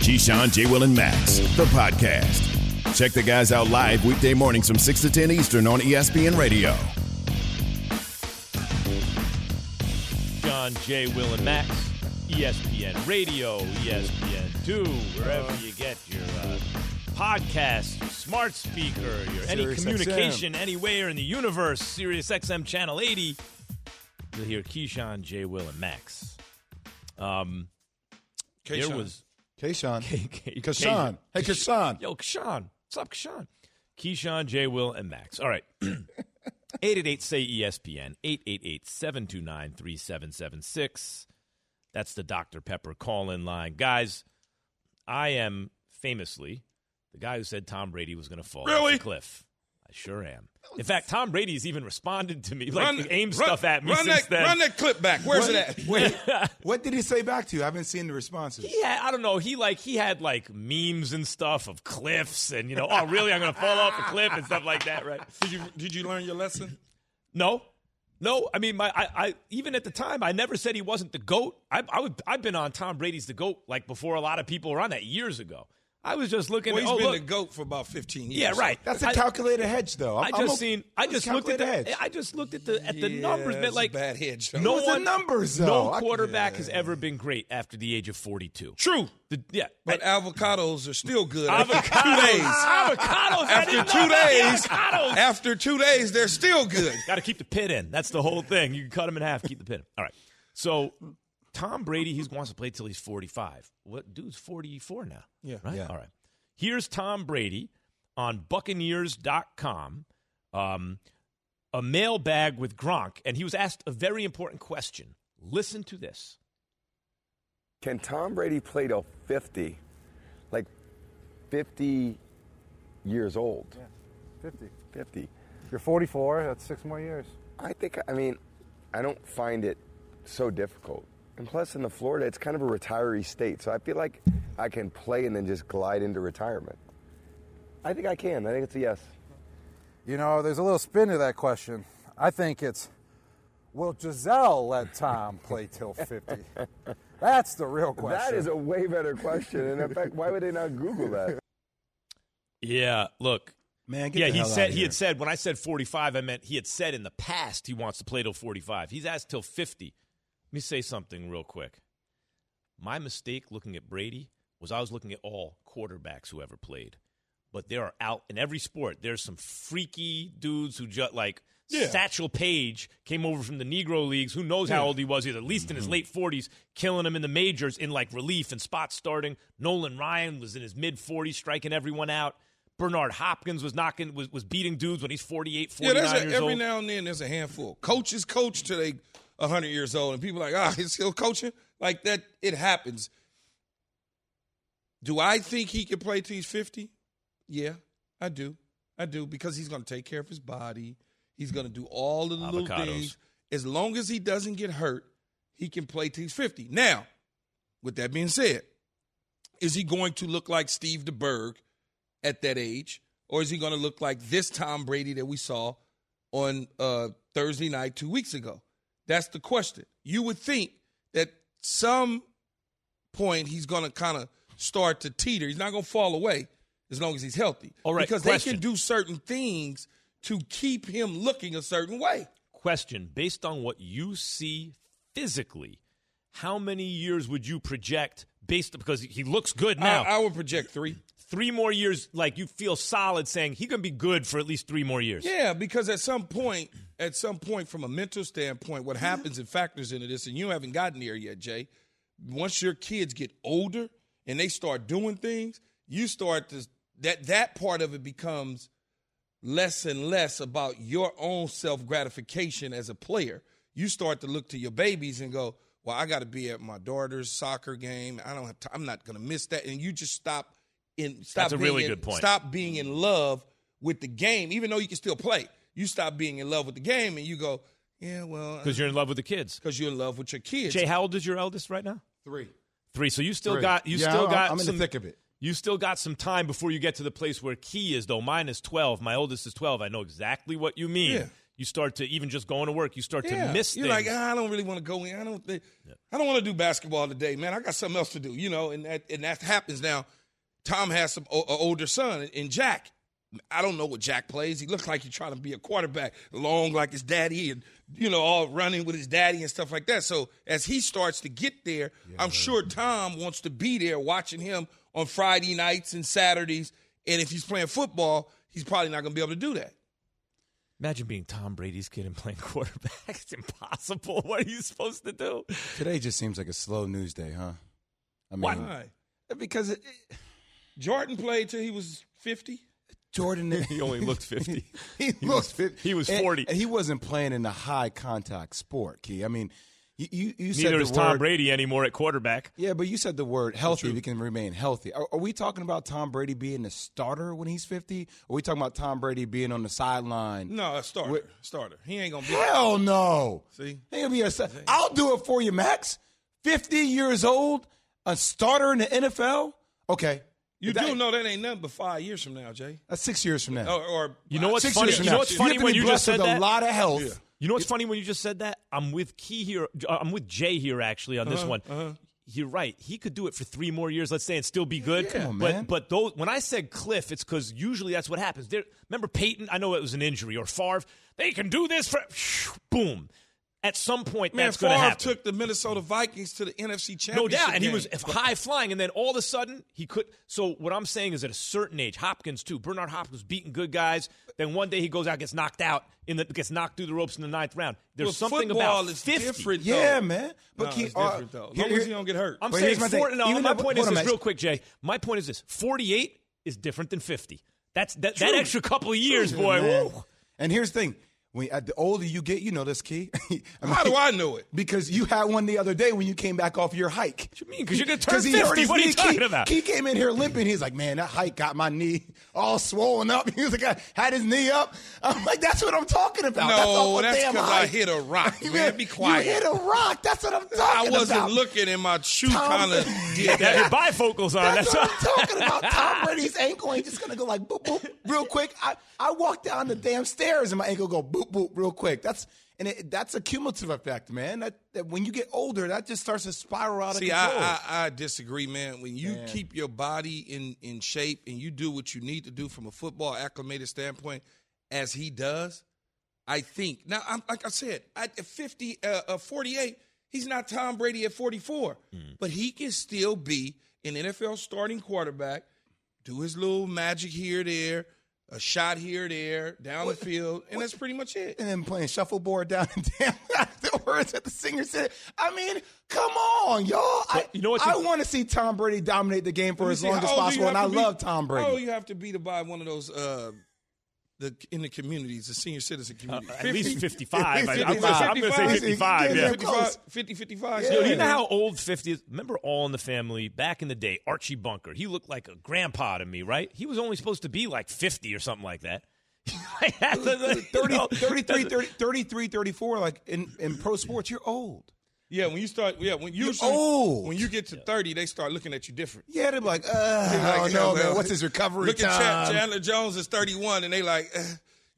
Keyshawn, J. Will, and Max, the podcast. Check the guys out live weekday mornings from 6 to 10 Eastern on ESPN Radio. John J. Will and Max, ESPN Radio, E ESPN2, wherever you get your uh, podcast, your smart speaker, your any Sirius communication anywhere in the universe, Sirius XM Channel 80. You'll hear Keyshawn, J. Will, and Max. Um, there was Kayshawn. K-. Hey, Kashawn. Yo, Kashawn. What's up, Kashawn? Keyshawn, J. Will, and Max. All right. 888 say ESPN, 888 729 3776. That's the Dr. Pepper call in line. Guys, I am famously the guy who said Tom Brady was going to fall off Really? the cliff. I sure am. In fact, Tom Brady's even responded to me, like Run- aimed run- stuff at me run since that, then. Run that clip back. Where's it at? Wait, what did he say back to you? I haven't seen the responses. Yeah, I don't know. He like he had like memes and stuff of cliffs and you know, oh really? I'm gonna fall off a cliff and stuff like that, right? Did you did you learn your lesson? No, no. I mean, my I, I even at the time, I never said he wasn't the goat. I, I would I've been on Tom Brady's the goat like before a lot of people were on that years ago. I was just looking. Well, at, he's oh, been look. the goat for about 15 years. Yeah, right. That's a calculated hedge, though. I I'm- just I'm o- seen. I just looked at the. calculated hedge. I just looked at the at the Yeah, numbers. it's Man, a like bad hedge. No What's the one numbers, No though? I- quarterback has ever been great after the age of 42. True. The, yeah, But avocados are still good. avocados. Two days. Avocados. After two days. Avocados. After two days, they're still good. Got to keep the pit in. That's the whole thing. You can cut them in half, keep the pit in. All right. So Tom Brady, he wants to play till he's 45. What dude's 44 now? Yeah. Right? Yeah. All right. Here's Tom Brady on Buccaneers.com. Um, a mailbag with Gronk, and he was asked a very important question. Listen to this. Can Tom Brady play till 50? Like 50 years old? 50. 50. You're 44. That's six more years. I think, I mean, I don't find it so difficult. And plus, in the Florida, it's kind of a retiree state. So I feel like I can play and then just glide into retirement. I think I can. I think it's a yes. You know, there's a little spin to that question. I think it's, will Gisele let Tom play till 50? That's the real question. That is a way better question. And in fact, why would they not Google that? Yeah, look. Man, get yeah, the he said outta he here. had said when I said 45, I meant he had said in the past he wants to play till 45. He's asked till 50. Let me say something real quick. My mistake looking at Brady was I was looking at all quarterbacks who ever played. But there are out in every sport. There's some freaky dudes who just like Yeah. Satchel Paige came over from the Negro leagues. Who knows how old he was? He's at least in his mm-hmm. late 40s, killing them in the majors in like relief and spot starting. Nolan Ryan was in his mid 40s, striking everyone out. Bernard Hopkins was knocking was, was beating dudes when he's 48, Yeah, 49 there's a, years every old. now and then there's a handful. Coaches coach till they 100 years old, and people are like, ah, he's still coaching. Like that, it happens. Do I think he can play till he's 50? Yeah, I do. I do because he's going to take care of his body. He's going to do all of the little things. As long as he doesn't get hurt, he can play till he's 50. Now, with that being said, is he going to look like Steve DeBerg at that age, or is he going to look like this Tom Brady that we saw on uh, Thursday night two weeks ago? That's the question. You would think that some point he's going to kind of start to teeter. He's not going to fall away as long as he's healthy. All right, because question. they can do certain things to keep him looking a certain way. Question based on what you see physically, how many years would you project based because he looks good now? I, I would project three. three more years, like you feel solid saying he can be good for at least three more years. Yeah, because at some point, at some point, from a mental standpoint, what happens and factors into this, and you haven't gotten there yet, Jay. Once your kids get older and they start doing things, you start to that that part of it becomes less and less about your own self gratification as a player. You start to look to your babies and go, "Well, I got to be at my daughter's soccer game. I don't have. i I'm not going to miss that." And you just stop in stop That's a really in, good point. Stop being in love with the game, even though you can still play. You stop being in love with the game, and you go, yeah, well, Because you're in love with the kids. because you're in love with your kids. Jay, how old is your eldest right now? Three. Three. So you still Three. got you Yeah, still I'm- got I'm in some the thick of it. You still got some time before you get to the place where key is though. Mine is twelve. My oldest is twelve. I know exactly what you mean. Yeah. You start to even just going to work. You start yeah. to miss You're things. like, "Ah, I don't really want to go in. I don't. Think, I don't want to do basketball today, man. I got something else to do, you know. And that and that happens now. Tom has some o- a older son, and Jack. I don't know what Jack plays. He looks like he's trying to be a quarterback, long like his daddy, and you know, all running with his daddy and stuff like that. So as he starts to get there, I'm sure Tom wants to be there, watching him on Friday nights and Saturdays. And if he's playing football, he's probably not going to be able to do that. Imagine being Tom Brady's kid and playing quarterback. It's impossible. What are you supposed to do? Today just seems like a slow news day, huh? I mean, Why? because it, it- Jordan played till he was 50. Jordan He only looked fifty. he, looked fit. he was 40. And, he wasn't playing in a high contact sport, Key. I mean, you you, you said Neither the is Tom Brady anymore at quarterback. Yeah, but you said the word healthy. We can remain healthy. Are, are we talking about Tom Brady being the starter when he's fifty? Or are we talking about Tom Brady being on the sideline? No, a starter. Wait. starter. He ain't gonna be. Hell no. See? Ain't gonna be a. I'll do it for you, Max. Fifty years old, a starter in the NFL. Okay, You That- do know that ain't nothing but five years from now, Jay. that's six years from now. Or, or You know what's Six funny? You know what's funny when you just blessed said with that? a lot of health. You know what's funny when you just said that? I'm with Key here. uh, I'm with Jay here actually on Uh-huh, this one. You're right. He could do it for three more years, let's say, and still be good. come on, but man. but those when I said Cliff, it's because usually that's what happens. There, remember Peyton? I know it was an injury or Favre. They can do this for boom. At some point, man, that's going to Favre happen. took the Minnesota Vikings to the NFC Championship. No doubt, and he was high flying, and then all of a sudden he could. So what I'm saying is, at a certain age, Hopkins too. Bernard Hopkins beating good guys. Then one day he goes out, gets knocked out in the gets knocked through the ropes in the ninth round. There's Well, something football about is 50. different. Yeah, man. But No, Key, it's uh, different though. As here- long as he don't get hurt. I'm saying here's my four, no, my though- point is this real quick, Jay. My point is this: 48 is different than 50. That's that, that extra couple of years, True, boy. man. And here's the thing: when at the older you get, you know this key. I mean, How do I know it? Because you had one the other day when you came back off your hike. What you mean? Because you're gonna turn he 50. hurt his What are you talking Key- about? Key came in here limping. He's like, "Man, that hike got my knee all swollen up." He was like, I had his knee up. I'm like, "That's what I'm talking about." No, that's, off a that's I hit a rock, You man. hit- Be quiet. You hit a rock. That's what I'm talking about. I wasn't looking, and my shoe Tom- kind of did That your bifocals on. That's That's, what all. I'm talking about. Tom Brady's ankle ain't just gonna go like boop boop real quick. I, I walk down the damn stairs and my ankle go boop boop real quick. That's and it, that's a cumulative effect, man. That, that when you get older, that just starts to spiral out See, of control. I, I, I disagree, man. When you keep your body in, in shape and you do what you need to do from a football acclimated standpoint, as he does, I think now. I'm, like I said, at 50, uh, uh, 48, he's not Tom Brady at 44, but he can still be an NFL starting quarterback, do his little magic here, there, a shot here, there, down the field, and that's pretty much it. and then playing shuffleboard down and damn words that the singer said, I mean, come on, y'all. I, you know what I want to see Tom Brady dominate the game for as long as old do you possible, and I be- love Tom Brady. Oh, you have to be to buy one of those uh, the in the communities, the senior citizen community. Uh, at least 55. I, am 55. gonna say, I'm gonna say 55. 55. Yeah, Yeah. 55, 50, 55. Yeah. Yo, do you know how old 50 is? Remember All in the Family back in the day? Archie Bunker. He looked like a grandpa to me, right? He was only supposed to be like 50 or something like that. 30, No, 33, that's- 30, 33, 34, like in, in pro sports, you're old. Yeah, when you start, yeah, when you old. when you get to thirty, they start looking at you different. Yeah, they're like, uh, I Like, don't know, man. What's his recovery Look time? at Chan- Chandler Jones is thirty one, and they like, eh,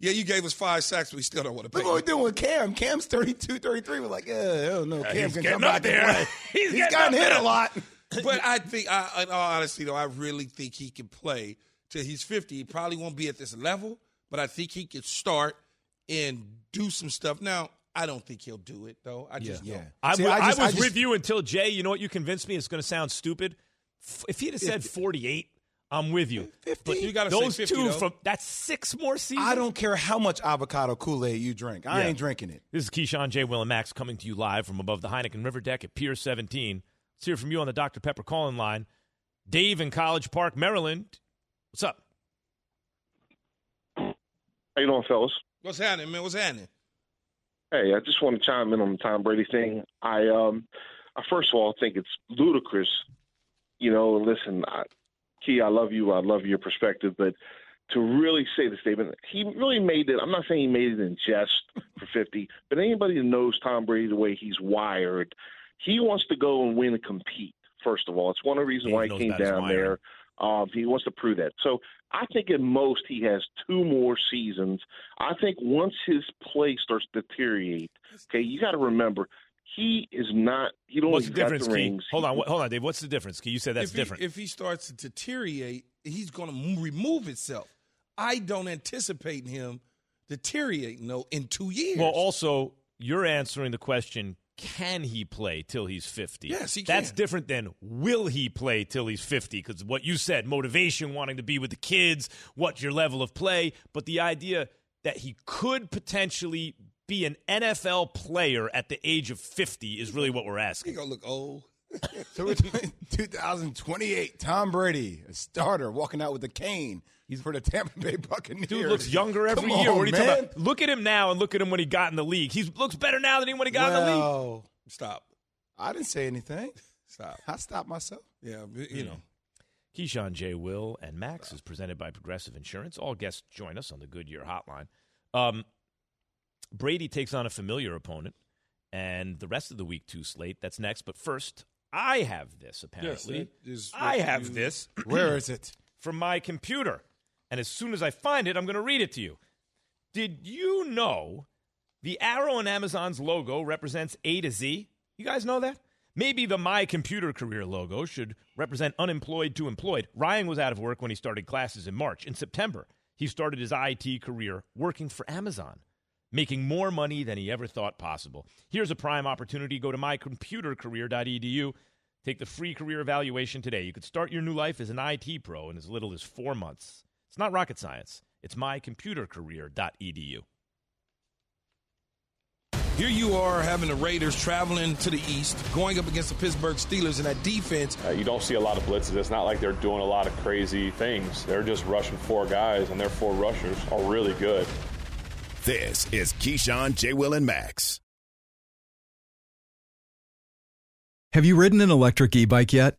yeah, you gave us five sacks, but we still don't want to Look pay. what we're you. doing with Cam. Cam's 32, 33. We're like, uh, I don't know. Cam he's can getting come up back there. and play. He's He's getting gotten up hit there. a lot. But I think, I, in all honesty, though, I really think he can play till he's fifty. He probably won't be at this level, but I think he can start and do some stuff. Now, I don't think he'll do it though. I just Yeah. don't. I, See, w- I I just- I was just- with you until Jay. You know what? You convinced me. It's going to sound stupid. F- If he'd have said 48, I'm with you. 50? But You gotta say those 50 two though. from that's six more seasons. I don't care how much avocado Kool Aid you drink. I Yeah. ain't drinking it. This is Keyshawn J. Will and Max coming to you live from above the Heineken River Deck at Pier 17. Let's hear from you on the Dr. Pepper calling line. Dave in College Park, Maryland. What's up? How you doing, fellas? What's happening, man? What's happening? Hey, I just want to chime in on the Tom Brady thing. I um, I first of all think it's ludicrous. You know, listen, I, Key, I love you. I love your perspective, but to really say the statement, he really made it. I'm not saying he made it in jest for 50, but anybody that knows Tom Brady the way he's wired, he wants to go and win and compete. First of all, it's one of the reasons why he came down there. Um, he wants to prove that. So I think at most he has two more seasons. I think once his play starts to deteriorate, okay, you got to remember he is not. He don't What's the difference, the Key? rings. Hold on, hold on, Dave. What's the difference? Key, you said that's if different. If he starts to deteriorate, he's going to remove himself. I don't anticipate him deteriorating though in two years. well, also, you're answering the question can he play till he's 50? Yes, he That's can. different than will he play till he's 50? Because what you said, motivation, wanting to be with the kids, what's your level of play, but the idea that he could potentially be an NFL player at the age of 50 is really what we're he asking. gonna look old. So we're 2028. Tom Brady, a starter, walking out with a cane. He's for the Tampa Bay Buccaneers. Dude looks younger every Come year. on, what are you man. talking about? Look at him now and look at him when he got in the league. He looks better now than he when he got in the league. Well, Stop. I didn't say anything. Stop. I stopped myself. Yeah, you know. Keyshawn, J. Will, and Max is presented by Progressive Insurance. All guests join us on the Goodyear Hotline. Um, Brady takes on a familiar opponent, and the rest of the Week Two slate. That's next. But first, I have this. Apparently, is I have you- this Where is it? from my computer, and as soon as I find it, I'm going to read it to you. Did you know the arrow in Amazon's logo represents A to Z? You guys know that? Maybe the My Computer Career logo should represent unemployed to employed. Ryan was out of work when he started classes in March. In September, he started his IT career working for Amazon, making more money than he ever thought possible. Here's a prime opportunity. Go to mycomputercareer.edu. Take the free career evaluation today. You could start your new life as an IT pro in as little as four months. It's not rocket science. It's mycomputercareer.edu. Here you are having the Raiders traveling to the east, going up against the Pittsburgh Steelers, and that defense. Uh, you don't see a lot of blitzes. It's not like they're doing a lot of crazy things. They're just rushing four guys, and their four rushers are really good. This is Keyshawn, J. Will, and Max. Have you ridden an electric e bike yet?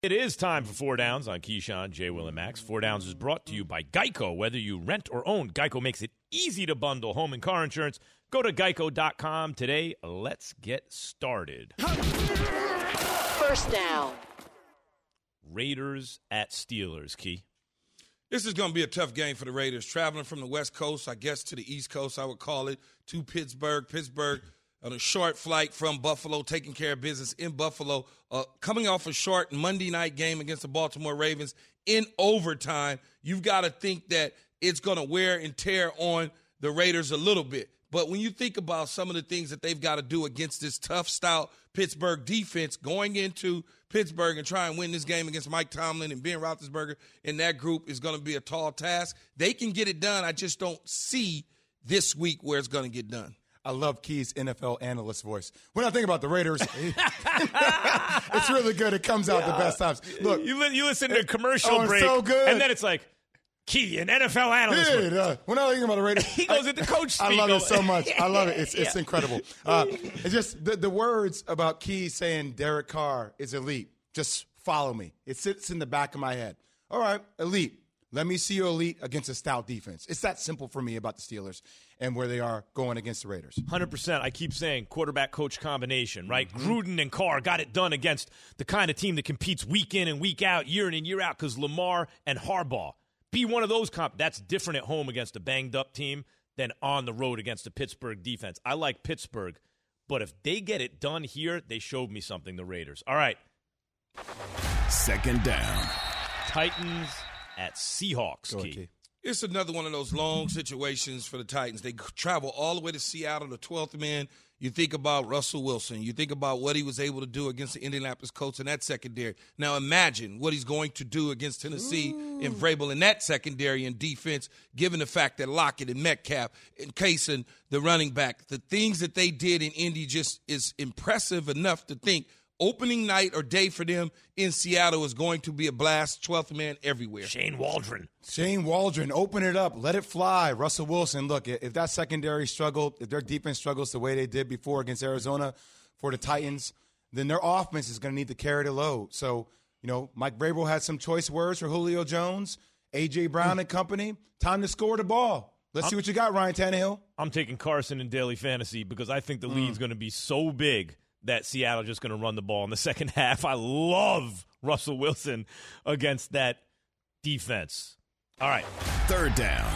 It is time for Four Downs on Keyshawn, J. Will, and Max. Four Downs is brought to you by Geico. Whether you rent or own, Geico makes it easy to bundle home and car insurance. Go to geico.com today. Let's get started. First down. Raiders at Steelers, Key. This is going to be a tough game for the Raiders. Traveling from the West Coast, I guess, to the East Coast, I would call it, to Pittsburgh. Pittsburgh on a short flight from Buffalo, taking care of business in Buffalo. Uh, coming off a short Monday night game against the Baltimore Ravens in overtime, you've got to think that it's going to wear and tear on the Raiders a little bit. But when you think about some of the things that they've got to do against this tough style Pittsburgh defense, going into Pittsburgh and try and win this game against Mike Tomlin and Ben Roethlisberger and that group is going to be a tall task. They can get it done. I just don't see this week where it's going to get done. I love Key's NFL analyst voice. When I think about the Raiders, it's really good. It comes out the best times. Look, You, li- you listen to commercial Oh, break, so good. and then it's like, Key, an NFL analyst. Yeah, uh, we're not thinking about the Raiders. He goes at the coach I love it so much. I love it. It's, it's Yeah. incredible. Uh, it's just the, the words about Key saying Derek Carr is elite. Just follow me. It sits in the back of my head. All right, elite. Let me see your elite against a stout defense. It's that simple for me about the Steelers and where they are going against the Raiders. 100%. I keep saying quarterback coach combination, right? Mm-hmm. Gruden and Carr got it done against the kind of team that competes week in and week out, year in and year out, because Lamar and Harbaugh. Be one of those comp. That's different at home against a banged up team than on the road against a Pittsburgh defense. I like Pittsburgh, but if they get it done here, they showed me something, the Raiders. All right, Second down. Titans at Seahawks. Go Key. Key. It's another one of those long situations for the Titans. They travel all the way to Seattle, the 12th man. You think about Russell Wilson. You think about what he was able to do against the Indianapolis Colts in that secondary. Now imagine what he's going to do against Tennessee and Vrabel in that secondary and defense, given the fact that Lockett and Metcalf and Carson, the running back, the things that they did in Indy just is impressive enough to think opening night or day for them in Seattle is going to be a blast. 12th man everywhere. Shane Waldron. Shane Waldron, open it up, let it fly. Russell Wilson, look, if that secondary struggled, if their defense struggles the way they did before against Arizona for the Titans, then their offense is going to need to carry the load. So, you know, Mike Vrabel had some choice words for Julio Jones, A.J. Brown and company. Time to score the ball. Let's see what you got, Ryan Tannehill. I'm taking Carson in daily fantasy because I think the hmm. lead's going to be so big that Seattle just going to run the ball in the second half. I love Russell Wilson against that defense. All right, Third down.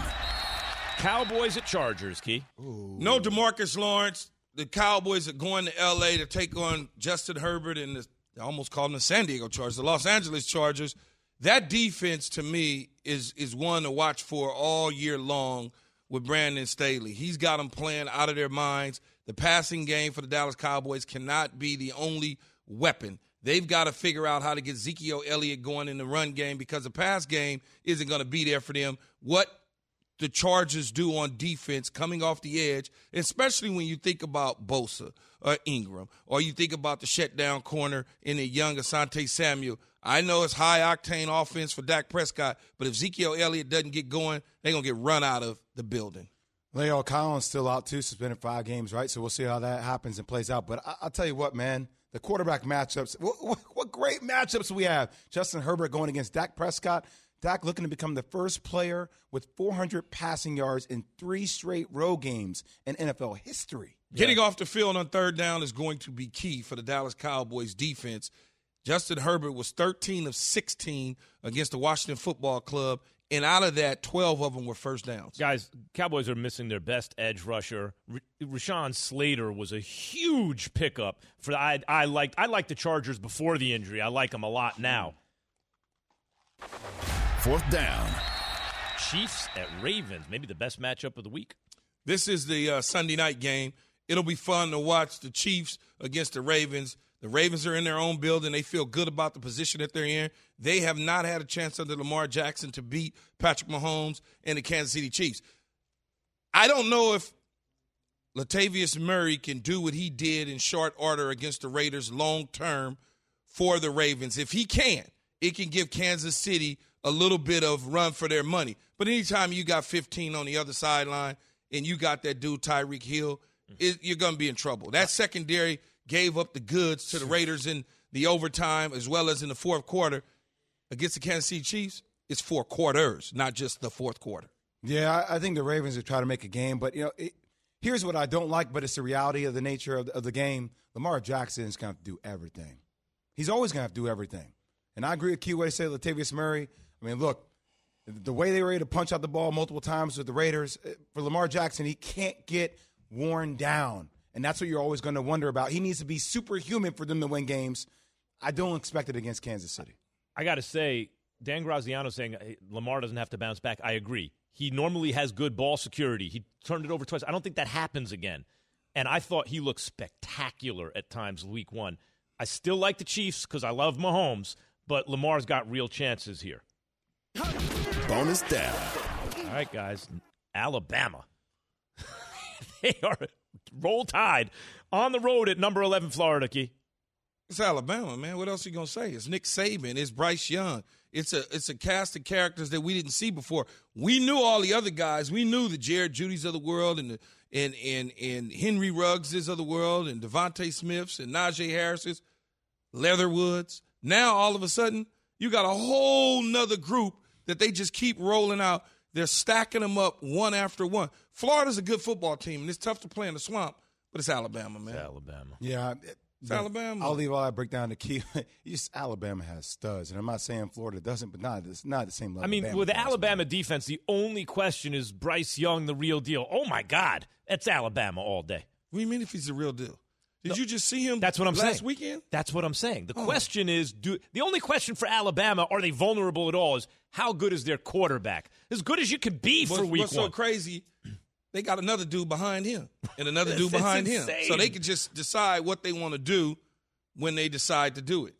Cowboys at Chargers. Key. No Demarcus Lawrence. The Cowboys are going to L.A. to take on Justin Herbert and the, I almost call them the San Diego Chargers, the Los Angeles Chargers. That defense to me is is one to watch for all year long with Brandon Staley. He's got them playing out of their minds. The passing game for the Dallas Cowboys cannot be the only weapon. They've got to figure out how to get Ezekiel Elliott going in the run game because the pass game isn't going to be there for them. What the Chargers do on defense coming off the edge, especially when you think about Bosa or Ingram, or you think about the shutdown corner in the young Asante Samuel. I know it's high octane offense for Dak Prescott, but if Ezekiel Elliott doesn't get going, they're going to get run out of the building. La'el Collins still out too, suspended five games, right? So we'll see how that happens and plays out. But I- I'll tell you what, man, the quarterback matchups, what, what, what great matchups we have. Justin Herbert going against Dak Prescott. Dak looking to become the first player with 400 passing yards in three straight road games in NFL history. Getting off the field on third down is going to be key for the Dallas Cowboys defense. Justin Herbert was 13 of 16 against the Washington Football Club, and out of that, 12 of them were first downs. Guys, Cowboys are missing their best edge rusher. R- Rashawn Slater was a huge pickup for I I liked I liked the Chargers before the injury. I like them a lot now. Fourth down. Chiefs at Ravens, maybe the best matchup of the week. This is the uh, Sunday night game. It'll be fun to watch the Chiefs against the Ravens. The Ravens are in their own building. They feel good about the position that they're in. They have not had a chance under Lamar Jackson to beat Patrick Mahomes and the Kansas City Chiefs. I don't know if Latavius Murray can do what he did in short order against the Raiders long term for the Ravens. If he can, it can give Kansas City a little bit of run for their money. But anytime you got 15 on the other sideline and you got that dude Tyreek Hill, mm-hmm. it, you're going to be in trouble. That secondary gave up the goods to the Raiders in the overtime as well as in the fourth quarter against the Kansas City Chiefs. It's four quarters, not just the fourth quarter. Yeah, I, I think the Ravens are trying to make a game, but you know, it, here's what I don't like, but it's the reality of the nature of the, of the game. Lamar Jackson is going to to do everything. He's always going to have to do everything. And I agree with Key what he said, Latavius Murray. I mean, look, the way they were able to punch out the ball multiple times with the Raiders, eh, for Lamar Jackson, he can't get worn down. And that's what you're always going to wonder about. He needs to be superhuman for them to win games. I don't expect it against Kansas City. I got to say, Dan Graziano saying hey, Lamar doesn't have to bounce back. I agree. He normally has good ball security. He turned it over twice. I don't think that happens again. And I thought he looked spectacular at times week one. I still like the Chiefs because I love Mahomes, but Lamar's got real chances here. Bonus down. All right, guys. Alabama. they are roll tide on the road at number 11 Florida, Key. It's Alabama, man. What else are you gonna say? It's Nick Saban. It's Bryce Young. It's a it's a cast of characters that we didn't see before. We knew all the other guys. We knew the Jerry Jeudy's of the world and the and and and Henry Ruggses of the world and DeVonta Smiths and Najee Harris's, Leatherwoods. Now all of a sudden you got a whole nother group that they just keep rolling out. They're stacking them up one after one. Florida's a good football team, and it's tough to play in the swamp, but it's Alabama, man. It's Alabama. Yeah. It's Alabama. I'll leave all that breakdown to key. Just Alabama has studs, and I'm not saying Florida doesn't, but not it's not the same level. I mean, Bama with the does, Alabama defense, the only question is Bryce Young the real deal. Oh my God, that's Alabama all day. What do you mean if he's the real deal? Did you just see him? That's what I'm last saying. weekend. That's what I'm saying. The Oh. question is, do the only question for Alabama are they vulnerable at all? Is how good is their quarterback? As good as you could be for What's, week what's one. so crazy? They got another dude behind him and another dude behind him, so they can just decide what they want to do when they decide to do it.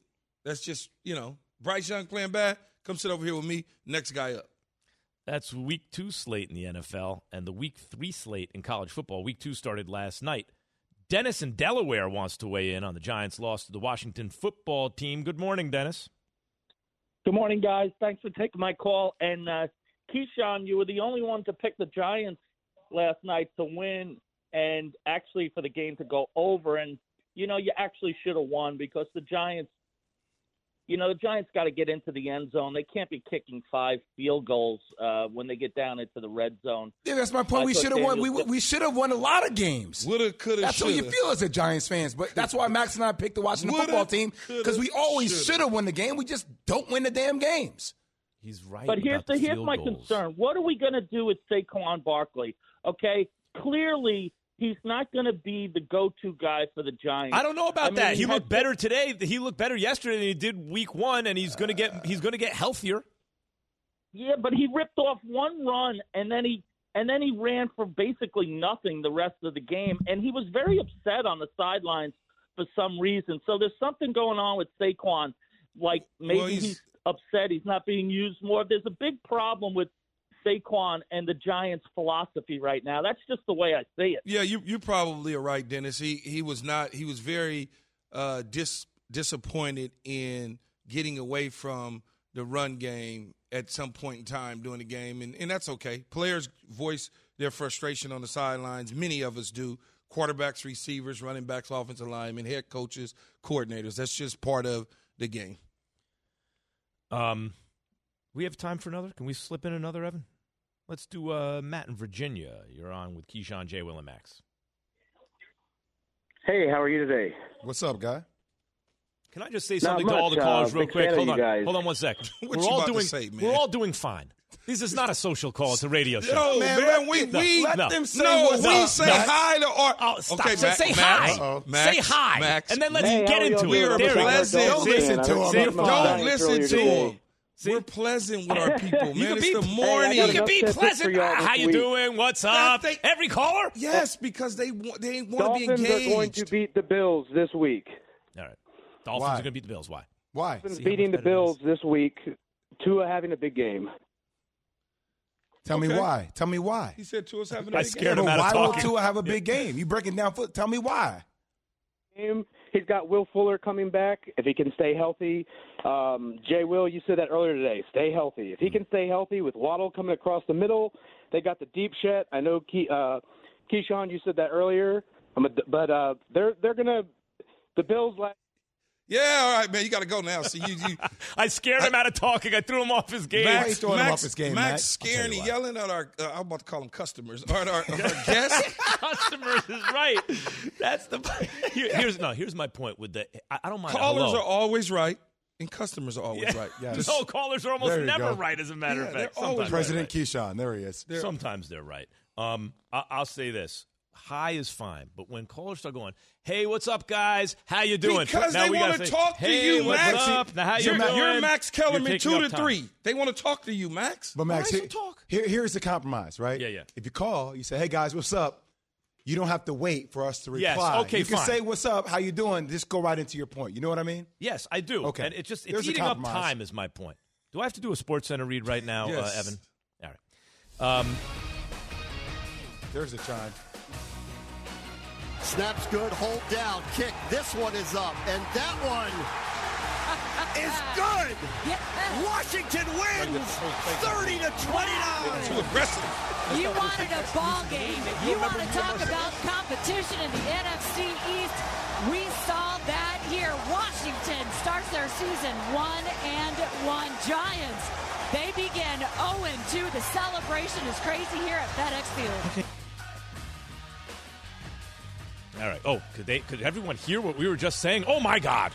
That's just you know, Bryce Young playing bad. Come sit over here with me. Next guy up. That's week two slate in the NFL and the week three slate in college football. Week two started last night. Dennis in Delaware wants to weigh in on the Giants' loss to the Washington football team. Good morning, Dennis. Good morning, guys. Thanks for taking my call. And uh, Keyshawn, you were the only one to pick the Giants last night to win and actually for the game to go over. And, you know, you actually should have won because the Giants, you know, the Giants got to get into the end zone. They can't be kicking five field goals uh, when they get down into the red zone. Yeah, that's my point. we should have won. We, we should have won a lot of games. Woulda, coulda, That's what you shoulda. feel as a Giants fans. But that's why Max and I picked the Washington Woulda, football team because we always shoulda. won the game. We just don't win the damn games. He's right. But here's the the, here's my goals. concern. What are we going to do with Saquon Barkley? Okay, clearly he's not going to be the go-to guy for the Giants. I don't know about I mean, that. He had looked better today. He looked better yesterday than he did week one, and he's going to get he's going to get healthier. Yeah, but he ripped off one run and then he and then he ran for basically nothing the rest of the game and he was very upset on the sidelines for some reason. So there's something going on with Saquon. Like maybe Well, he's- he's, upset he's not being used more. There's a big problem with Saquon and the Giants philosophy right now. That's just the way I see it. Yeah, you you probably are right, Dennis. He he was not. He was very uh, dis disappointed in getting away from the run game at some point in time during the game, and and that's okay. Players voice their frustration on the sidelines. Many of us do. Quarterbacks, receivers, running backs, offensive linemen, head coaches, coordinators. That's just part of the game. Um, we have time for another. Can we slip in another, Evan? Let's do uh, Matt in Virginia. You're on with Keyshawn J. Will and Max. Hey, how are you today? What's up, guy? Can I just say Not something to all the much, callers uh, real quick? Hold on, guys. hold on one sec. What we're you all about to doing, say, man? we're all doing fine. This is not a social call; it's a radio show. No, man, man, we let- we let no. them say no, what's we up, say Max. hi to our. Oh, stop. Okay, say, Max, say Max, hi. Uh-oh. Max, say hi. Max. and then let's Hey, get into it. We're doing? There pleasant. Don't listen to him. Don't listen to today. Him. We're pleasant with our people, man. You can it's be- the Hey, morning. You can be enough tips for pleasant. y'all How you week. doing? What's up? they- Every caller. Yes, because they want they want to be engaged. Dolphins are going to beat the Bills this week. All right. Dolphins Why? are going to beat the Bills. Why? Why? Dolphins See how beating much the Bills this week. Tua having a big game. Tell me why. Tell me why. He said to us having a I big scared game. him out of why will. Tua have a big game? You breaking down foot. Tell me why. Game. He's got Will Fuller coming back if he can stay healthy. Um, Jay Will, you said that earlier today. Stay healthy. If he can stay healthy with Waddle coming across the middle, they got the deep shot. I know, Key, uh, Keyshawn, you said that earlier. A, but uh, they're they're gonna the Bills. Last, Yeah, all right, man. You got to go now. See you. you I scared him out of talking. I threw him off his game. Why Max, throwing him Max, off his game, Max Max? scaring and yelling at our. Uh, I'm about to call them customers. Our, our, our guests. customers is right. That's the Here- here's no. Here's my point with the. I, I don't mind. Callers hello. are always right, and customers are always Yeah. right. Yes. No, callers are almost never go. right. As a matter Yeah, of they're fact, always sometimes President they're Keyshawn. There he is. right. Sometimes they're right. Um, I, I'll say this: high is fine, but when callers start going, "Hey, what's up, guys? How you doing?" Because now they want gotta to say, talk to hey, you, what's Max. up? Now, how you you're, doing? you're Max Kellerman, two to three. They want to talk to you, Max. But Max, here, talk. here- here's the compromise, right? Yeah, yeah. If you call, you say, "Hey guys, what's up?" You don't have to wait for us to reply. Yes, reply. okay, you can fine. say, "What's up? How you doing?" Just go right into your point. You know what I mean? Yes, I do. Okay. and it's just it's There's eating up time. Is my point. Do I have to do a Sports Center read right now, Yes. uh, Evan? All right. Um, There's a chime. Snaps good, hold down, kick. This one is up, and that one is good. Washington wins 30 to 29. Too aggressive. You wanted a ball game. If you want to talk about competition in the NFC East, we saw that here. Washington starts their season 1 and 1 Giants. They begin 0 2. The celebration is crazy here at FedEx Field. All right. Oh, could they? Could everyone hear what we were just saying? Oh my God!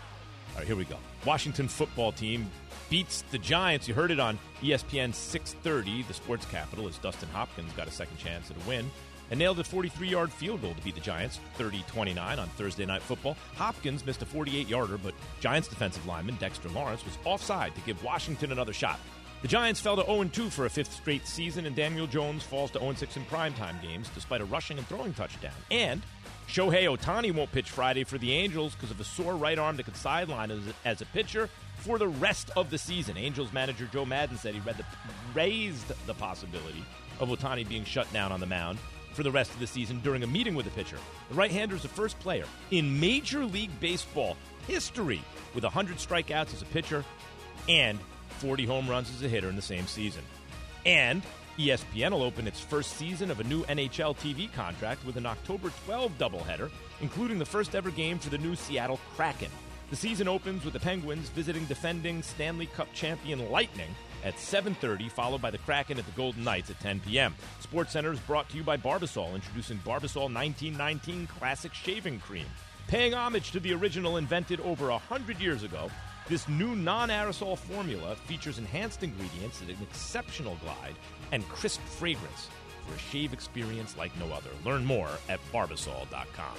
All right, here we go. Washington football team beats the Giants. You heard it on ESPN 6:30, the Sports Capital, as Dustin Hopkins got a second chance at a win and nailed a 43-yard field goal to beat the Giants 30-29 on Thursday Night Football. Hopkins missed a 48-yarder, but Giants defensive lineman Dexter Lawrence was offside to give Washington another shot. The Giants fell to 0-2 for a fifth straight season, and Daniel Jones falls to 0-6 in primetime games despite a rushing and throwing touchdown. And Shohei Ohtani won't pitch Friday for the Angels because of a sore right arm that could sideline as, as a pitcher for the rest of the season. Angels manager Joe Maddon said he the, raised the possibility of Ohtani being shut down on the mound for the rest of the season during a meeting with the pitcher. The right hander is the first player in Major League Baseball history with 100 strikeouts as a pitcher and 40 home runs as a hitter in the same season. And ESPN will open its first season of a new NHL TV contract with an October 12 doubleheader, including the first ever game for the new Seattle Kraken. The season opens with the Penguins visiting defending Stanley Cup champion Lightning at 7:30, followed by the Kraken at the Golden Knights at 10 p.m. Sports Center is brought to you by Barbasol, introducing Barbasol 1919 Classic Shaving Cream. Paying homage to the original invented over 100 years ago, this new non aerosol formula features enhanced ingredients and an exceptional glide and crisp fragrance for a shave experience like no other. Learn more at barbasol.com.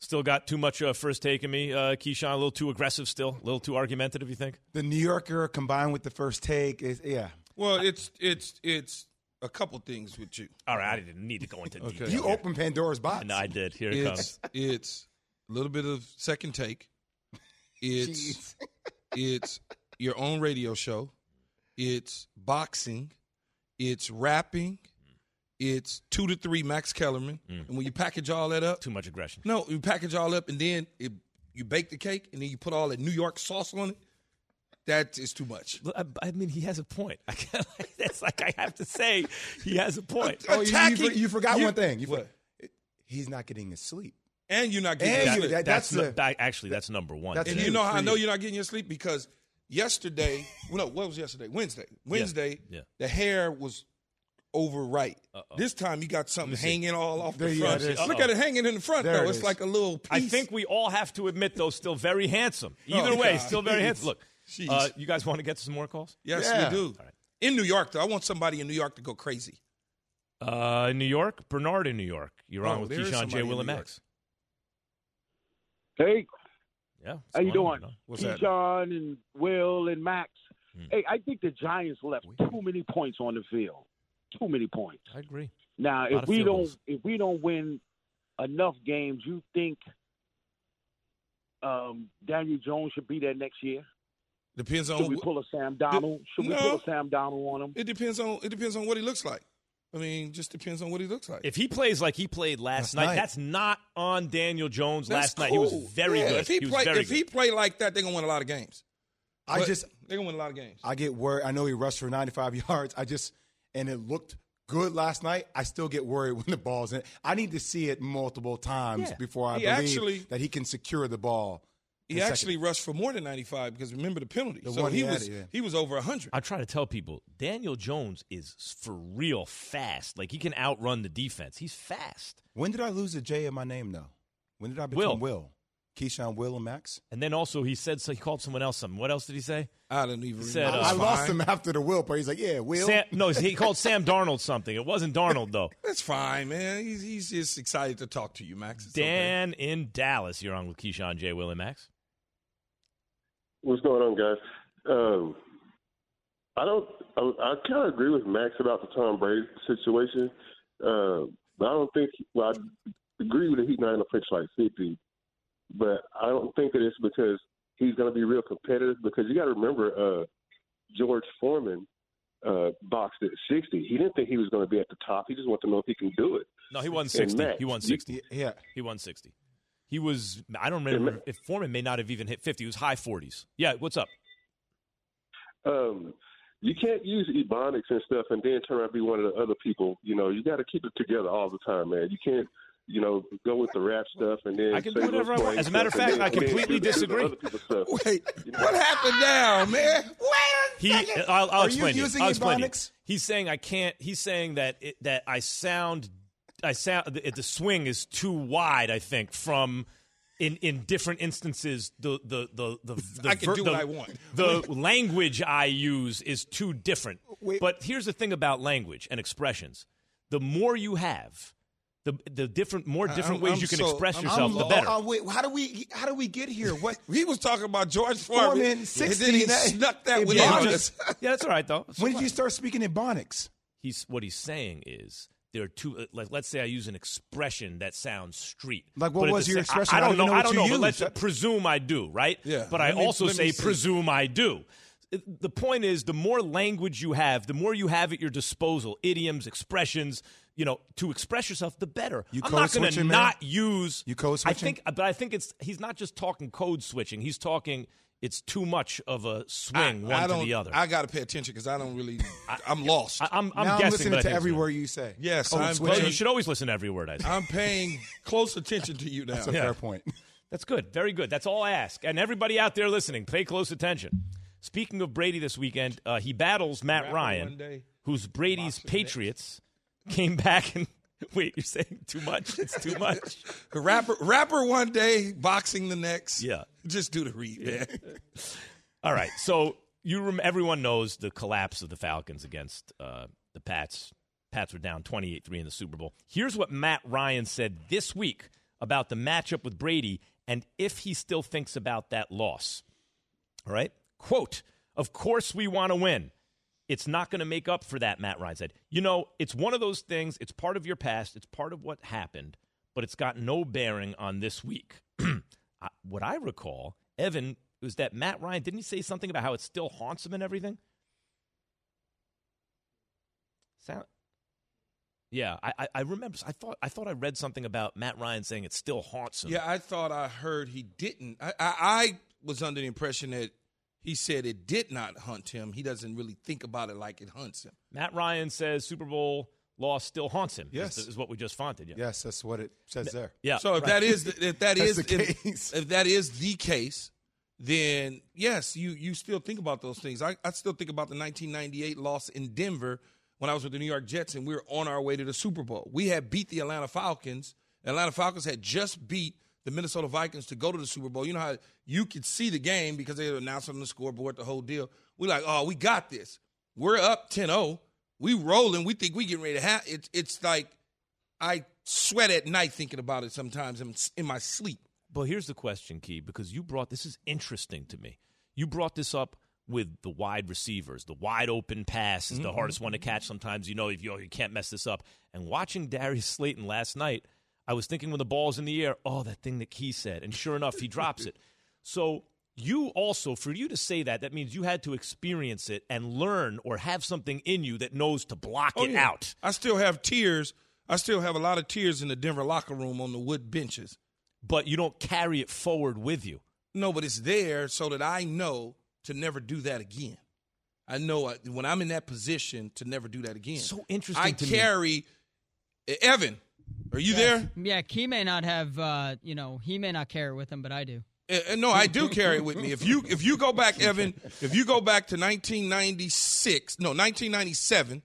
Still got too much uh, first take in me, uh, Keyshawn. A little too aggressive still, a little too argumentative, you think? The New Yorker combined with the first take is yeah. Well, it's it's it's a couple things with you. All right, I didn't need to go into detail. You here. open Pandora's box. No, I did. Here it it's, comes. It's a little bit of second take. It's it's your own radio show. It's boxing. It's rapping. It's two to three Max Kellerman. Mm. And when you package all that up, Too much aggression. no, you package all up and then it, you bake the cake and then you put all that New York sauce on it. That is too much. I, I mean, he has a point. I can't, that's like I have to say, he has a point. Oh, you, you, you forgot you- one thing. You What? for- he's not getting his sleep. And you're not getting And your sleep. that- That's, that's no- the- actually that's number one. That's And you know how I know you. you're not getting your sleep because yesterday, well, no, what was yesterday? Wednesday. Wednesday, yeah. the hair was over right. This time you got something hanging all off the There- yeah, front. it is. Look at it hanging in the front There though. it It's like a little piece. I think we all have to admit, though, still very handsome. Oh, Either Oh, way, God. still very handsome. Look, Jeez. Uh, you guys want to get to some more calls? Yes, Yeah. we do. In New York, though, I want somebody in New York to go crazy. Uh, in New York, Bernard in New York. You're on Oh, with Keyshawn, J. in Will, and Max. Hey, Yeah. how you going on, doing? Bernard? What's that? Keyshawn and Will and Max. Hmm. Hey, I think the Giants left too many points on the field. Too many points. I agree. Now, if we don't goals. if we don't win enough games, you think um, Daniel Jones should be there next year? Depends on Should we pull a Sam Donald? Should we No. pull a Sam Donald on him? it depends on it depends on what he looks like. I mean, just depends on what he looks like. If he plays like he played last, Last night, night. that's not on Daniel Jones That's last night. He was very Yeah, good. If he, was play, if good. he play like that, they're gonna win a lot of games. I But just they're gonna win a lot of games. I get worried. I know he rushed for 95 yards. I just and it looked good last night. I still get worried when the ball's in. I need to see it multiple times Yeah. before I He believe actually- that he can secure the ball. He in second. actually rushed for more than 95 because remember the penalty. The so he, he had, was yeah. he was over 100. I try to tell people Daniel Jones is for real fast. Like he can outrun the defense. He's fast. When did I lose a J in my name though? When did I become Will? Will? Keyshawn, Will, and Max. And then also he said so he called someone else something. What else did he say? I don't even He said, remember. uh, I lost fine. him after the Will part. He's like, yeah, Will. Sam, no, he called Sam Darnold something. It wasn't Darnold though. That's fine, man. He's, he's just excited to talk to you, Max. It's okay. Dan in Dallas. You're on with Keyshawn, J. Will, and Max. What's going on, guys? Um, I don't. I, I kind of agree with Max about the Tom Brady situation, uh, but I don't think. Well, I agree with that he's not in the pitch like fifty, but I don't think that it's because he's going to be real competitive. Because you got to remember, uh, George Foreman uh, boxed at 60. He didn't think he was going to be at the top. He just wanted to know if he can do it. No, he won And 60. Max, He won you- 60. Yeah. He won 60. He was, I don't remember if Foreman may not have even hit 50. He was high 40s. Yeah, what's up? um, you can't use ebonics and stuff and then turn around and be one of the other people. You know, you got to keep it together all the time, man. You can't, you know, go with the rap stuff and then I can do whatever I want. As a matter of fact, I then- and completely do the- do the disagree. other. Wait, what happened now, man? He, I'll, I'll Are you explain. using I'll explain you. Ebonics? He's saying I can't. He's saying that it, that I sound, I sound. The, the swing is too wide. I think from. In, in different instances, the the the the, the I can ver- do the- what I want. The language I use is too different. Wait. But here's the thing about language and expressions: the more you have, the the different more different I'm- ways I'm you can so- express I'm- yourself, I'm- the better. oh, wait, how do we how do we get here? What He was talking about George Foreman, Foreman, and 60, then he that- snuck that Ebonics. with yeah, yeah, that's all right though. It's when all did you start speaking in Ebonics? he's what he's saying is there are two. uh, Like, let's say I use an expression that sounds street. Like, what was your sa- I- expression? I, I don't don't know. know I don't know. But let's presume I do. Right. Yeah. But I me- also say presume I do. The point is, the more language you have, the more you have at your disposal, idioms, expressions, you know, to express yourself, the better. You I'm code not going to not use. You code switching. I think, but I think it's he's not just talking code switching. He's talking. It's too much of a swing one I to the other. I got to pay attention because I don't really. I'm lost. I, am I'm now guessing I'm listening to think every word you say. Yes, Code I'm- Well, you should always listen to every word I say. I'm paying close attention to you now. That's a Yeah. fair point. That's good. Very good. That's all I ask. And everybody out there listening, pay close attention. Speaking of Brady this weekend, uh, he battles Matt Ryan, day, who's Brady's boxing Patriots, came back and. Wait, you're saying too much? It's too much. Rapper, rapper one day, boxing the next. Yeah. Just do the read, man. All right. So you rem- everyone knows the collapse of the Falcons against uh, the Pats. Pats were down 28-3 in the Super Bowl. Here's what Matt Ryan said this week about the matchup with Brady and if he still thinks about that loss. All right? Quote, "Of course we want to win. It's not going to make up for that," Matt Ryan said. "You know, it's one of those things, it's part of your past, it's part of what happened, but it's got no bearing on this week." What I recall, Evan, was that Matt Ryan didn't he say something about how it still haunts him and everything? Sound. Yeah, I, I, I remember. I thought I thought I read something about Matt Ryan saying it still haunts him. Yeah, I thought I heard he didn't. I, I, I was under the impression that he said it did not hunt him. He doesn't really think about it like it hunts him. Matt Ryan says Super Bowl loss still haunts him. Yes. is, is what we just fonted. Yeah, Yes, that's what it says there. yeah. So if right. that is the, if That's the if, case. if that is the case, then yes, you you still think about those things. I, I still think about the 1998 loss in Denver when I was with the New York Jets and we were on our way to the Super Bowl. We had beat the Atlanta Falcons. The Atlanta Falcons had just beat the Minnesota Vikings to go to the Super Bowl. You know how you could see the game because they announced on the scoreboard, the whole deal. We're like, oh, we got this. We're up 10-0. We rolling. We think we getting ready to have it. It's like I sweat at night thinking about it sometimes in, in my sleep. But here's the question, Key, because you brought this is interesting to me. You brought this up with the wide receivers. The wide open pass is the Mhm. hardest one to catch. Sometimes you know if you, you can't mess this up. And watching Darius Slayton last night, I was thinking when the ball's in the air, oh, that thing that Key said, and sure enough, he drops it. So you also, for you to say that, that means you had to experience it and learn or have something in you that knows to block Oh, it yeah. out. I still have tears. I still have a lot of tears in the Denver locker room on the wood benches. But you don't carry it forward with you. No, but it's there so that I know to never do that again. I know I- when I'm in that position to never do that again. So interesting I to me. carry. Evan, are you there? Yeah, he may not have, uh, you know, he may not carry it with him, but I do. Uh, no, I do carry it with me. If you if you go back, Evan, if you go back to 1996, no, 1997, and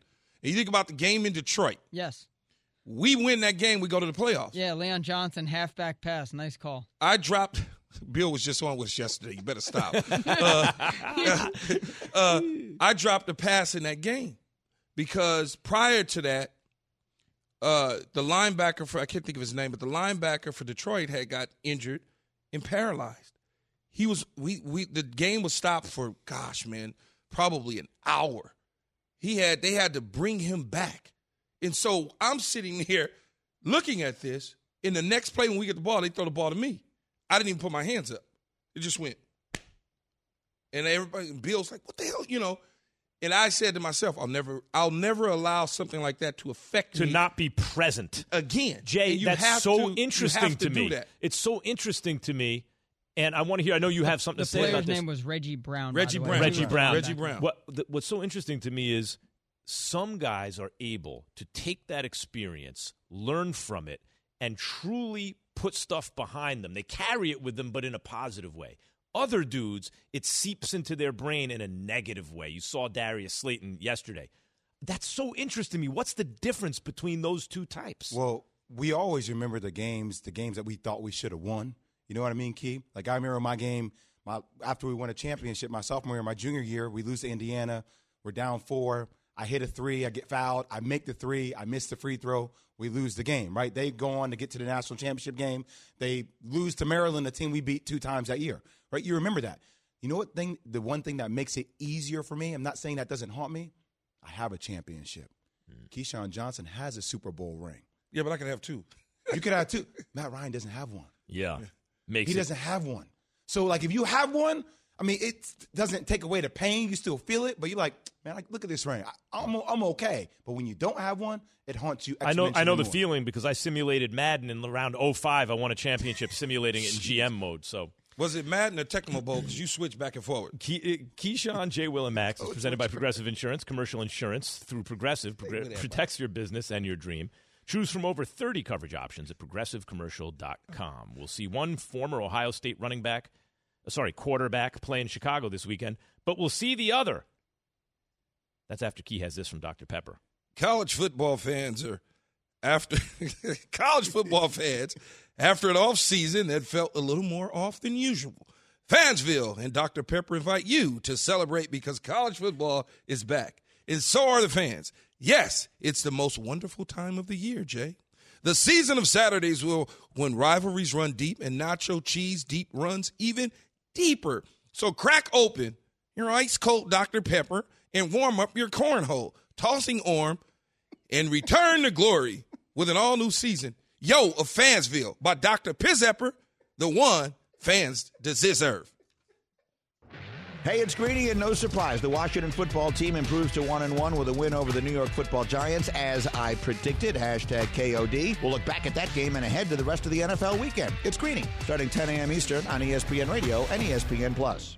you think about the game in Detroit, Yes. we win that game, we go to the playoffs. Yeah, Leon Johnson, halfback pass. Nice call. I dropped. Bill was just on with us yesterday. You better stop. uh, uh, I dropped a pass in that game because prior to that, uh, the linebacker for I can't think of his name, but the linebacker for Detroit had got injured and paralyzed. He was we we the game was stopped for gosh man probably an hour. He had they had to bring him back, and so I'm sitting here looking at this. In the next play when we get the ball, they throw the ball to me. I didn't even put my hands up. It just went. And everybody, Bill's like, what the hell, you know? And I said to myself, I'll never, I'll never allow something like that to affect you to me not be present again. Jay, you that's have so to- you interesting have to, to do me. that. It's so interesting to me, and I want to hear. I know you have something The to say player's about this. name was Reggie Brown. Reggie. Brown. Reggie Brown. Reggie Brown. What the, what's so interesting to me is some guys are able to take that experience, learn from it, and truly put stuff behind them. They carry it with them, but in a positive way. Other dudes, it seeps into their brain in a negative way. You saw Darius Slayton yesterday. That's so interesting to me. What's the difference between those two types? Well, we always remember the games, the games that we thought we should have won. You know what I mean, Key? Like I remember my game, my after we won a championship, my sophomore year, my junior year, we lose to Indiana. We're down four. I hit a three. I get fouled. I make the three. I miss the free throw. We lose the game. Right? They go on to get to the national championship game. They lose to Maryland, a team we beat two times that year. Right? You remember that. You know what thing? The one thing that makes it easier for me. I'm not saying that doesn't haunt me. I have a championship. Hmm. Keyshawn Johnson has a Super Bowl ring. Yeah, but I can have two. You could have two. Matt Ryan doesn't have one. yeah, makes He it- doesn't have one. So like if you have one, I mean, it doesn't take away the pain. You still feel it, but you're like, man, like, look at this ring. I, I'm I'm okay. But when you don't have one, it haunts you. I know I know exponentially the feeling because I simulated Madden in round 05. I won a championship simulating it in GM mode. So Was it Madden or Tecmo Bowl? Because you switch back and forward. Key, uh, Keyshawn, J. Will, and Max is presented by Progressive Insurance. Commercial insurance through Progressive progr- protects your business and your dream. Choose from over 30 coverage options at progressivecommercial.com. We'll see one former Ohio State running back, sorry, quarterback play in Chicago this weekend, but we'll see the other. That's after Key has this from Dr. Pepper. College football fans are after college football fans after an off season that felt a little more off than usual. Fansville and Dr. Pepper invite you to celebrate because college football is back. And so are the fans. Yes, it's the most wonderful time of the year, Jay. The season of Saturdays will when rivalries run deep and nacho cheese deep runs even deeper. So crack open your ice cold Dr. Pepper and warm up your cornhole, tossing arm, and return to glory with an all new season. Yo of Fansville by Dr. Pizepper, the one fans deserve. Hey, it's Greeny, and no surprise, the Washington football team improves to one and one with a win over the New York Football Giants, as I predicted. Hashtag KOD. We'll look back at that game and ahead to the rest of the NFL weekend. It's Greeny, starting 10 a.m. Eastern on ESPN Radio and ESPN Plus.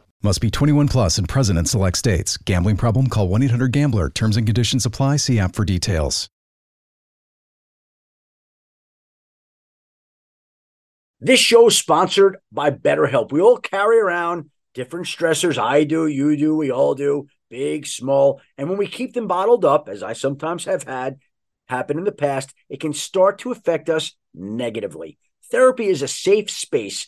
Must be 21 plus and present in select states. Gambling problem? Call 1 800 Gambler. Terms and conditions apply. See app for details. This show is sponsored by BetterHelp. We all carry around different stressors. I do, you do, we all do, big, small. And when we keep them bottled up, as I sometimes have had happen in the past, it can start to affect us negatively. Therapy is a safe space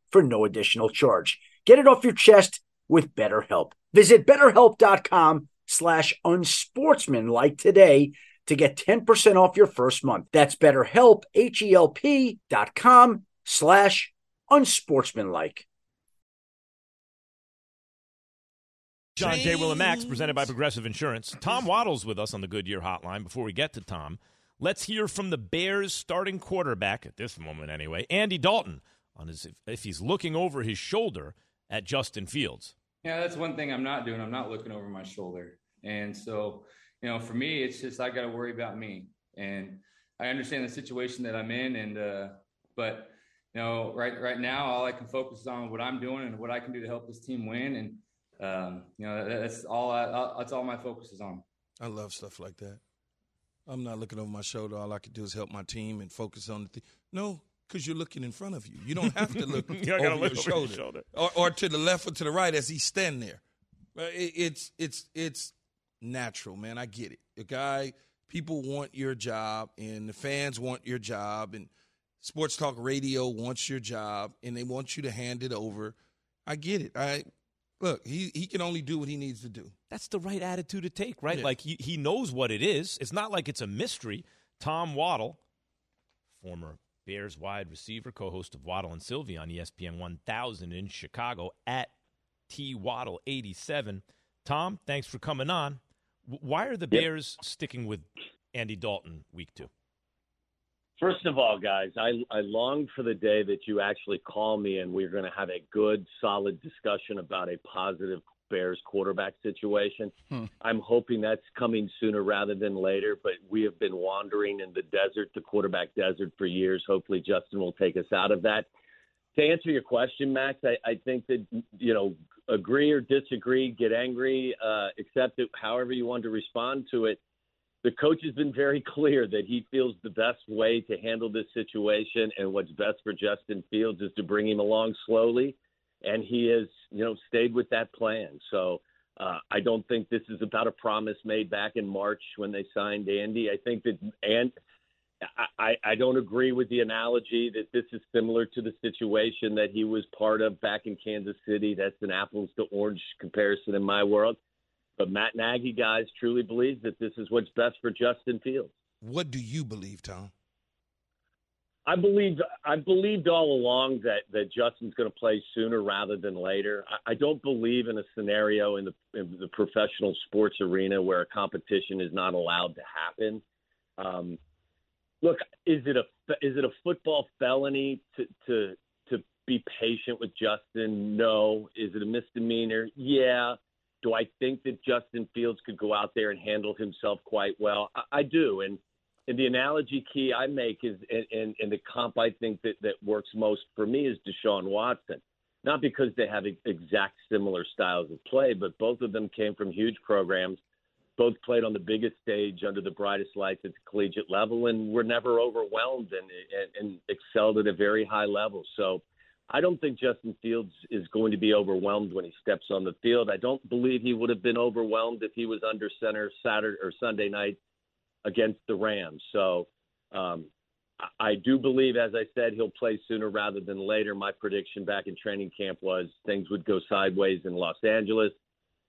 for no additional charge. Get it off your chest with BetterHelp. Visit betterhelp.com slash unsportsmanlike today to get 10% off your first month. That's betterhelp, H-E-L-P dot com slash unsportsmanlike. John J. Will and Max, presented by Progressive Insurance. Tom Waddle's with us on the Goodyear Hotline. Before we get to Tom, let's hear from the Bears' starting quarterback at this moment, anyway, Andy Dalton, on his if he's looking over his shoulder at Justin Fields. Yeah, that's one thing I'm not doing. I'm not looking over my shoulder. And so, you know, for me, it's just I got to worry about me. And I understand the situation that I'm in. And, uh, but, you know, right right now, all I can focus is on what I'm doing and what I can do to help this team win. And, um, you know, that, that's all I, that's all my focus is on. I love stuff like that. I'm not looking over my shoulder. All I can do is help my team and focus on the thing. No, because you're looking in front of you. You don't have to look You over, gotta your look over your shoulder, shoulder. Or, or to the left or to the right as he's standing there. It- it's it's it's natural, man. I get it. The guy, people want your job, and the fans want your job, and sports talk radio wants your job, and they want you to hand it over. I get it. I look. He he can only do what he needs to do. That's the right attitude to take, right? Yeah. Like he, he knows what it is. It's not like it's a mystery. Tom Waddle, former Bears wide receiver, co-host of Waddle and Silvy on ESPN 1000 in Chicago at T Waddle 87. Tom, thanks for coming on. Why are the Bears sticking with Andy Dalton week two? First of all, guys, I, I long for the day that you actually call me and we're going to have a good, solid discussion about a positive Bears quarterback situation. I'm hoping that's coming sooner rather than later, but we have been wandering in the desert, the quarterback desert, for years. Hopefully, Justin will take us out of that. To answer your question, Max, I, I think that, you know, agree or disagree, get angry, uh, accept it, however you want to respond to it the coach has been very clear that he feels the best way to handle this situation and what's best for Justin Fields is to bring him along slowly. And he has, you know, stayed with that plan. So uh, I don't think this is about a promise made back in March when they signed Andy. I think that, and I, I don't agree with the analogy that this is similar to the situation that he was part of back in Kansas City. That's an apples to orange comparison in my world. But Matt Nagy, guys, truly believes that this is what's best for Justin Fields. What do you believe, Tom? I believe I believed all along that that Justin's going to play sooner rather than later. I, I don't believe in a scenario in the in the professional sports arena where a competition is not allowed to happen. Um, look, is it a is it a football felony to to to be patient with Justin? No. Is it a misdemeanor? Yeah. Do I think that Justin Fields could go out there and handle himself quite well? I, I do, and and the analogy key I make is, and, and, and the comp I think that, that works most for me is Deshaun Watson. Not because they have exact similar styles of play, but both of them came from huge programs. Both played on the biggest stage under the brightest lights at the collegiate level, and were never overwhelmed and, and, and excelled at a very high level. So I don't think Justin Fields is going to be overwhelmed when he steps on the field. I don't believe he would have been overwhelmed if he was under center Saturday or Sunday night against the Rams. So um, I- do believe, as I said, he'll play sooner rather than later. My prediction back in training camp was things would go sideways in Los Angeles.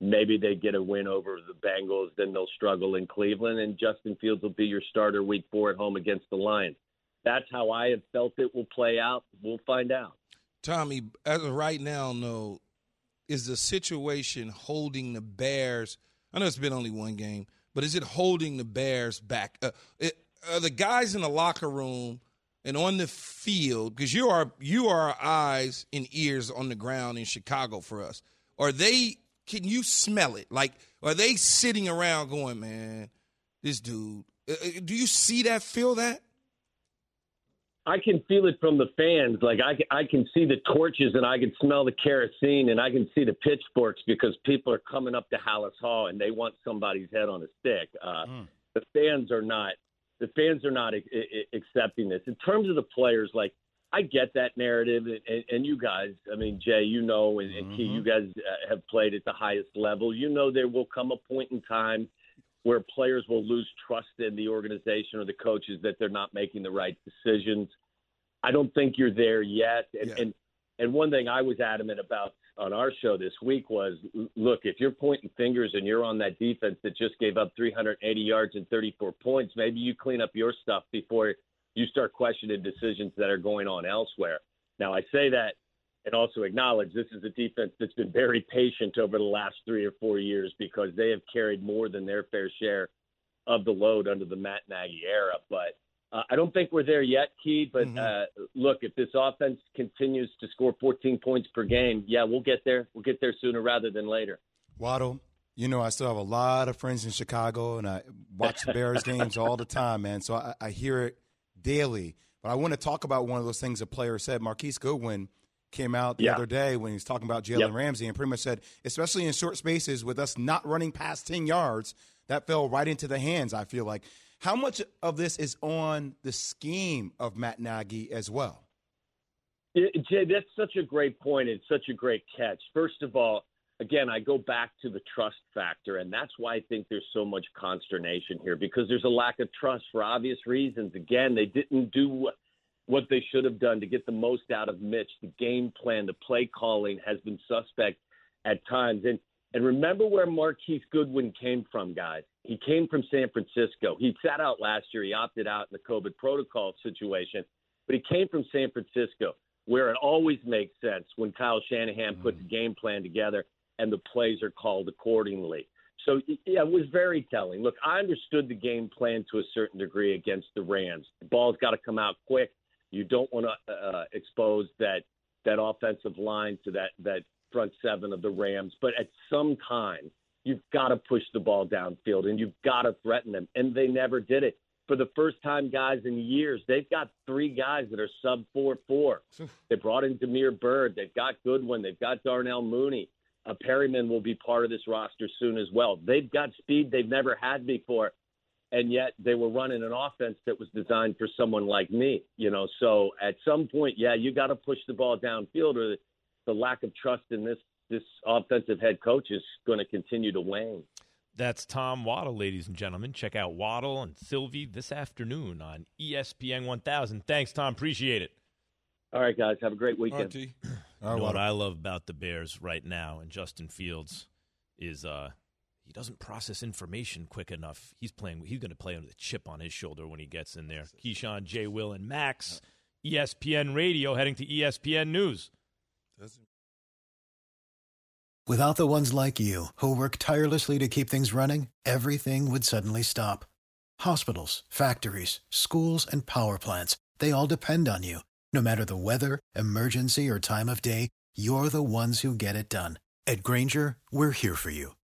Maybe they get a win over the Bengals, then they'll struggle in Cleveland, and Justin Fields will be your starter week four at home against the Lions. That's how I have felt it will play out. We'll find out. Tommy, as of right now, no, is the situation holding the Bears? I know it's been only one game, but is it holding the Bears back? Uh, it, are the guys in the locker room and on the field? Because you are you are our eyes and ears on the ground in Chicago for us. Are they? Can you smell it? Like, are they sitting around going, "Man, this dude"? Uh, uh, do you see that? Feel that? I can feel it from the fans. Like I, can- I can see the torches and I can smell the kerosene and I can see the pitchforks because people are coming up to Halas Hall and they want somebody's head on a stick. Uh, The fans are not. The fans are not a- a- accepting this. In terms of the players, like I get that narrative, and, and, and you guys, I mean, Jay, you know, and, and Key, you guys uh, have played at the highest level. You know, there will come a point in time where players will lose trust in the organization or the coaches that they're not making the right decisions. I don't think you're there yet. And and, and one thing I was adamant about on our show this week was look, if you're pointing fingers and you're on that defense that just gave up 380 yards and 34 points, maybe you clean up your stuff before you start questioning decisions that are going on elsewhere. Now, I say that and also acknowledge this is a defense that's been very patient over the last three or four years because they have carried more than their fair share of the load under the Matt Nagy era. But uh, I don't think we're there yet, Key. But uh, look, if this offense continues to score 14 points per game, yeah, we'll get there. We'll get there sooner rather than later. Waddle, you know, I still have a lot of friends in Chicago, and I watch the Bears games all the time, man. So I, I hear it daily. But I want to talk about one of those things a player said. Marquise Goodwin came out the Yeah. other day when he was talking about Jalen Yep. Ramsey and pretty much said, especially in short spaces with us not running past 10 yards, that fell right into the hands. I feel like. How much of this is on the scheme of Matt Nagy as well? Yeah, Jay, that's such a great point. It's such a great catch. First of all, again, I go back to the trust factor, and that's why I think there's so much consternation here because there's a lack of trust for obvious reasons. Again, they didn't do what they should have done to get the most out of Mitch. The game plan, the play calling has been suspect at times. And and remember where Marquise Goodwin came from, guys. He came from San Francisco. He sat out last year. He opted out in the COVID protocol situation, but he came from San Francisco, where it always makes sense when Kyle Shanahan puts mm-hmm. a game plan together and the plays are called accordingly. So yeah, it was very telling. Look, I understood the game plan to a certain degree against the Rams. The ball's got to come out quick. You don't want to uh, expose that that offensive line to that that front seven of the Rams. But at some time, you've got to push the ball downfield and you've got to threaten them. And they never did it. For the first time, guys, in years, they've got three guys that are sub four four. They brought in Damiere Byrd. They've got Goodwin. They've got Darnell Mooney. Uh, Perriman will be part of this roster soon as well. They've got speed they've never had before and yet they were running an offense that was designed for someone like me. You know, so at some point, yeah, you got to push the ball downfield, or the lack of trust in this this offensive head coach is going to continue to wane. That's Tom Waddle, ladies and gentlemen. Check out Waddle and Silvy this afternoon on ESPN 1000. Thanks, Tom. Appreciate it. All right, guys. Have a great weekend. you know what I love about the Bears right now and Justin Fields is uh, he doesn't process information quick enough. He's playing. He's going to play with a chip on his shoulder when he gets in there. Keyshawn, J. Will, and Max, ESPN Radio, heading to ESPN News. Without the ones like you who work tirelessly to keep things running, everything would suddenly stop. Hospitals, factories, schools, and power plants—they all depend on you. No matter the weather, emergency, or time of day, you're the ones who get it done. At Grainger, we're here for you